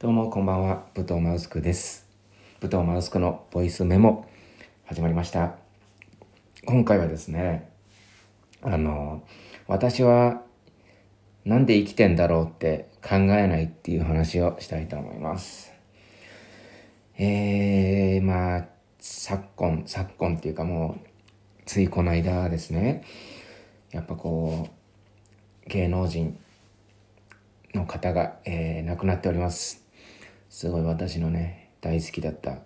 どうもこんばんは、武藤マウスクです。武藤マウスクのボイスメモ始まりました。今回はですね、あの、私はなんで生きてんだろうって考えないっていう話をしたいと思います。えー、まあ、昨今、昨今っていうかもう、ついこの間ですね、やっぱこう、芸能人の方が、えー亡くなっております。すごい私のね、大好きだった、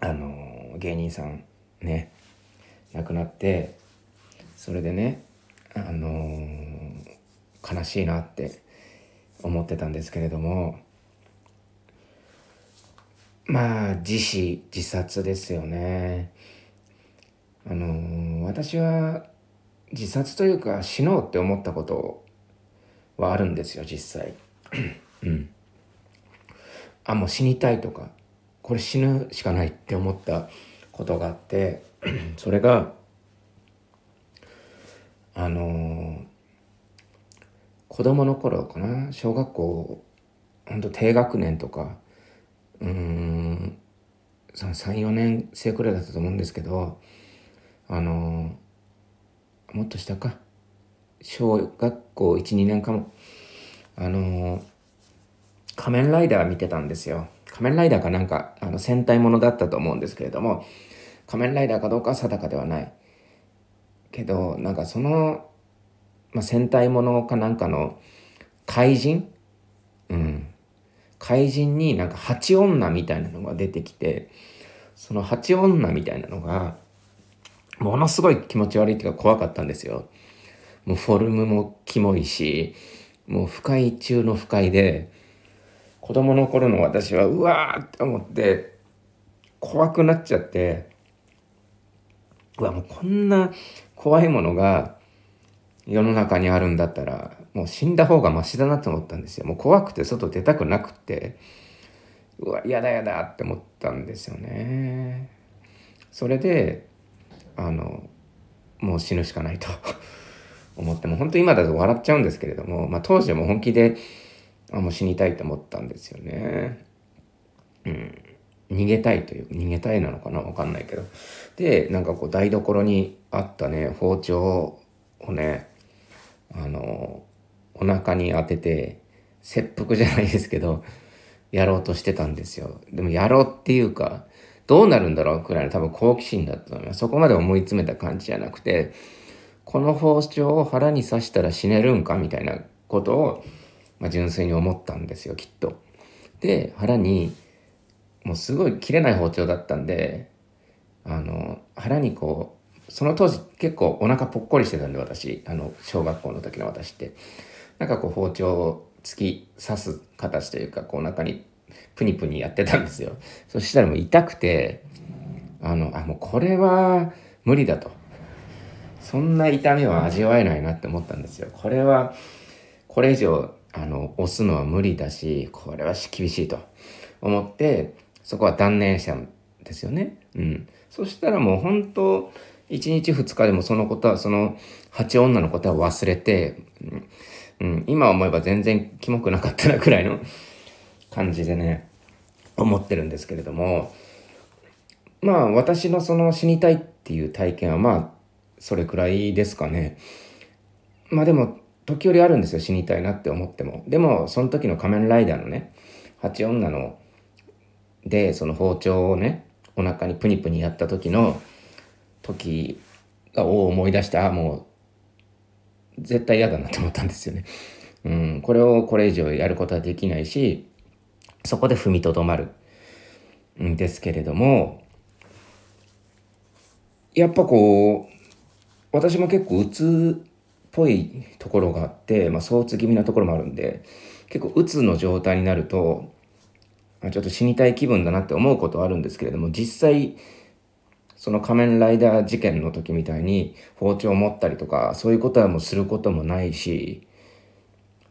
あの芸人さんね、亡くなって、それでね、あの悲しいなって思ってたんですけれども、まあ、自死、自殺ですよね。あの私は自殺というか死のうって思ったことはあるんですよ、実際。うん。あ、もう死にたいとか、これ死ぬしかないって思ったことがあって、それが、あのー子供の頃かな、小学校、ほんと低学年とか、うん、3、4年生くらいだったと思うんですけど、あのもっと下か。小学校1、2年かも。あの仮面ライダー見てたんですよ。仮面ライダーかなんか、あの、戦隊ものだったと思うんですけれども、仮面ライダーかどうかは定かではない。けど、なんかその、まあ、戦隊ものかなんかの怪人？うん。怪人になんか八女みたいなのが出てきて、その八女みたいなのが、ものすごい気持ち悪いっていうか怖かったんですよ。もうフォルムもキモいし、もう不快中の不快で、子供の頃の私はうわーって思って、怖くなっちゃって、うわ、もうこんな怖いものが世の中にあるんだったら、もう死んだ方がマシだなと思ったんですよ。もう怖くて外出たくなくて、うわ、やだやだって思ったんですよね。それで、あの、もう死ぬしかないと思って、もう本当今だと笑っちゃうんですけれども、まあ当時はもう本気で、あ、もう死にたいと思ったんですよね。うん。逃げたいというか、逃げたいなのかなわかんないけど。で、なんかこう台所にあったね、包丁をね、あの、お腹に当てて、切腹じゃないですけど、やろうとしてたんですよ。でもやろうっていうか、どうなるんだろうくらいの多分好奇心だったと思います。そこまで思い詰めた感じじゃなくて、この包丁を腹に刺したら死ねるんかみたいなことを、まあ、純粋に思ったんですよ、きっと。で、腹に、もうすごい切れない包丁だったんで、あの、腹にこう、その当時結構お腹ぽっこりしてたんで私、あの、小学校の時の私って。なんかこう包丁を突き刺す形というか、こうお腹にプニプニやってたんですよ。そしたらもう痛くて、あの、あ、もうこれは無理だと。そんな痛みは味わえないなって思ったんですよ。これは、これ以上、あの、押すのは無理だし、これは厳しいと思って、そこは断念したんですよね。うん。そしたらもう本当、1日2日でもそのことは、その八女のことは忘れて、うん今思えば全然キモくなかったなくらいの感じでね、思ってるんですけれども、まあ私のその死にたいっていう体験はまあそれくらいですかね。まあでも時折あるんですよ死にたいなって思っても。でもその時の仮面ライダーのね、八女のでその包丁をね、お腹にプニプニやった時の時を思い出して、ああもう絶対嫌だなって思ったんですよね。うん、これをこれ以上やることはできないし、そこで踏みとどまるんですけれども、やっぱこう、私も結構うつぽいところがあって、まあ、躁うつ気味なところもあるんで、結構うつの状態になると、ちょっと死にたい気分だなって思うことはあるんですけれども、実際、その仮面ライダー事件の時みたいに包丁を持ったりとか、そういうことはもうすることもないし、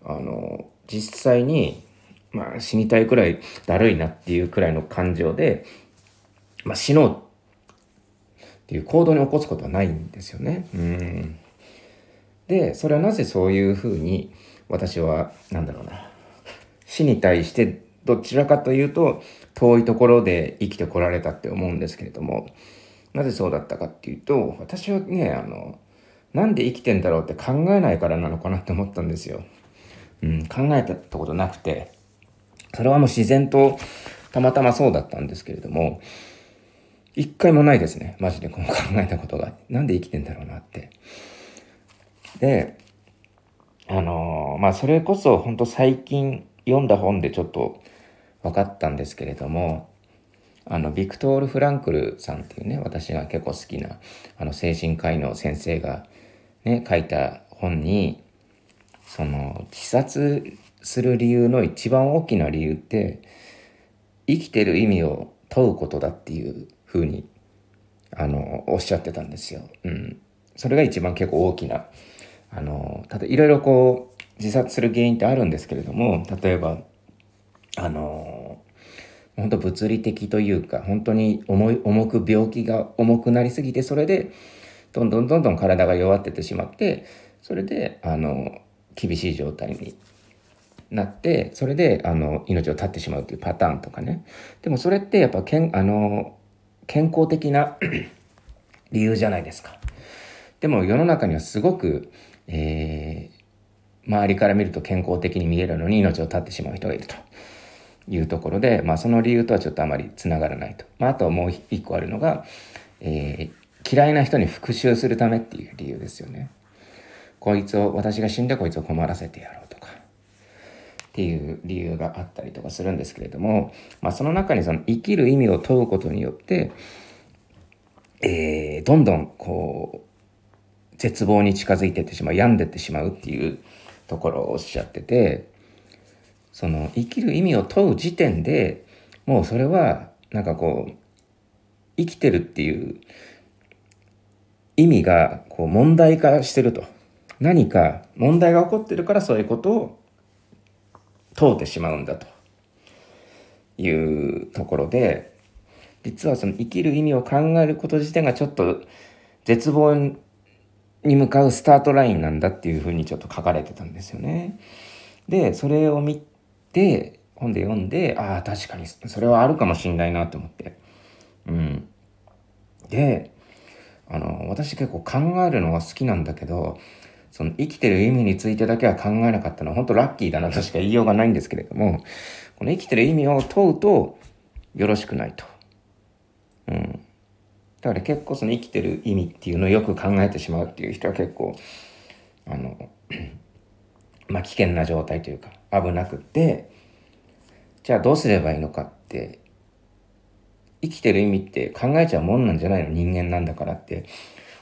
あの、実際に、まあ死にたいくらいだるいなっていうくらいの感情で、まあ死のうっていう行動に起こすことはないんですよね。うん。で、それはなぜそういうふうに私は、なんだろうな、死に対してどちらかというと遠いところで生きてこられたって思うんですけれどもなぜそうだったかっていうと私はねあのなんで生きてんだろうって考えないからなのかなって思ったんですよ。うん、考えたことなくてそれはもう自然とたまたまそうだったんですけれども一回もないですねマジでこの考えたことがなんで生きてんだろうなって。であのー、まあそれこそ本当最近読んだ本でちょっと分かったんですけれどもあのビクトール・フランクルさんっていうね私が結構好きなあの精神科医の先生がね書いた本にその自殺する理由の一番大きな理由って生きてる意味を問うことだっていうふうにあのおっしゃってたんですよ。うん、それが一番結構大きなあのただいろいろこう自殺する原因ってあるんですけれども例えばあの本当物理的というか本当に重い重く病気が重くなりすぎてそれでどんどんどんどん体が弱っててしまってそれであの厳しい状態になってそれであの命を絶ってしまうというパターンとかね。でもそれってやっぱけんあの健康的な 理由じゃないですか。でも世の中にはすごく、えー、周りから見ると健康的に見えるのに命を絶ってしまう人がいると。いうところで、まあ、その理由とはちょっとあまりつながらないと、まあ、あともう一個あるのが、えー、嫌いな人に復讐するためっていう理由ですよね。こいつを私が死んでこいつを困らせてやろうとか。っていう理由があったりとかするんですけれども、まあ、その中にその生きる意味を問うことによって、えー、どんどんこう絶望に近づいてってしまう病んでってしまうっていうところをおっしゃっててその生きる意味を問う時点でもうそれはなんかこう生きてるっていう意味がこう問題化してると。何か問題が起こってるからそういうことを問うてしまうんだと。いうところで実はその生きる意味を考えること自体がちょっと絶望に向かうスタートラインなんだっていうふうにちょっと書かれてたんですよね。でそれを見て本で読んでああ確かにそれはあるかもしんないなと思って。うん、であの私結構考えるのが好きなんだけどその生きてる意味についてだけは考えなかったのは本当ラッキーだなとしか言いようがないんですけれども、この生きてる意味を問うとよろしくないと。だから結構その生きてる意味っていうのをよく考えてしまうっていう人は結構、あの、まあ危険な状態というか危なくて、じゃあどうすればいいのかって、生きてる意味って考えちゃうもんなんじゃないの人間なんだからって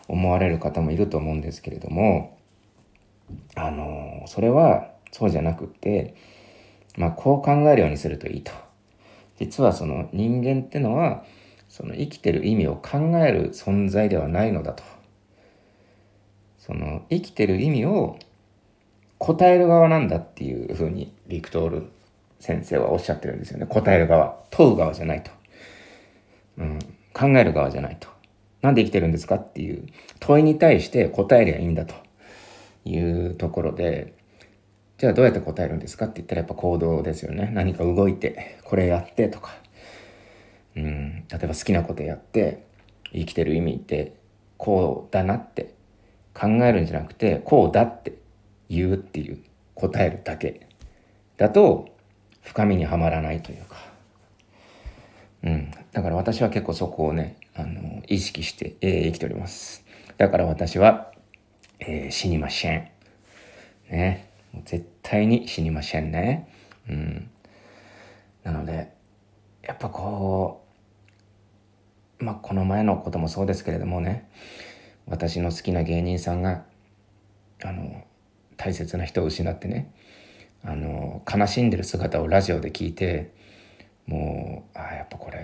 思われる方もいると思うんですけれども、あのそれはそうじゃなくって、まあ、こう考えるようにするといいと。実はその人間ってのはその生きてる意味を考える存在ではないのだと。その生きてる意味を答える側なんだっていうふうにビクトール先生はおっしゃってるんですよね。答える側。問う側じゃないと。うん、考える側じゃないと。なんで生きてるんですかっていう問いに対して答えりゃいいんだと。いうところで、じゃあどうやって答えるんですかって言ったらやっぱ行動ですよね。何か動いて、これやってとか、うん、例えば好きなことやって、生きてる意味ってこうだなって考えるんじゃなくて、こうだって言うっていう答えるだけだと深みにはまらないというか、うん、だから私は結構そこをね、あの、意識して、えー、生きております。だから私はえー、死にません。ね。もう絶対に死にませんね。うん。なので、やっぱこう、まあ、この前のこともそうですけれどもね、私の好きな芸人さんが、あの、大切な人を失ってね、あの、悲しんでる姿をラジオで聞いて、もう、ああ、やっぱこれ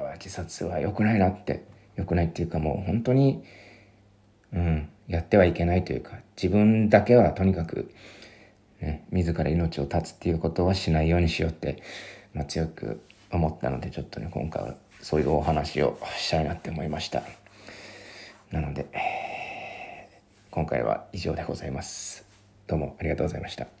は自殺は良くないなって、良くないっていうかもう本当に、うん、やってはいけないというか自分だけはとにかく、ね、自ら命を絶つっていうことはしないようにしようって、まあ、強く思ったのでちょっとね今回はそういうお話をしたいなって思いました。なので今回は以上でございます。どうもありがとうございました。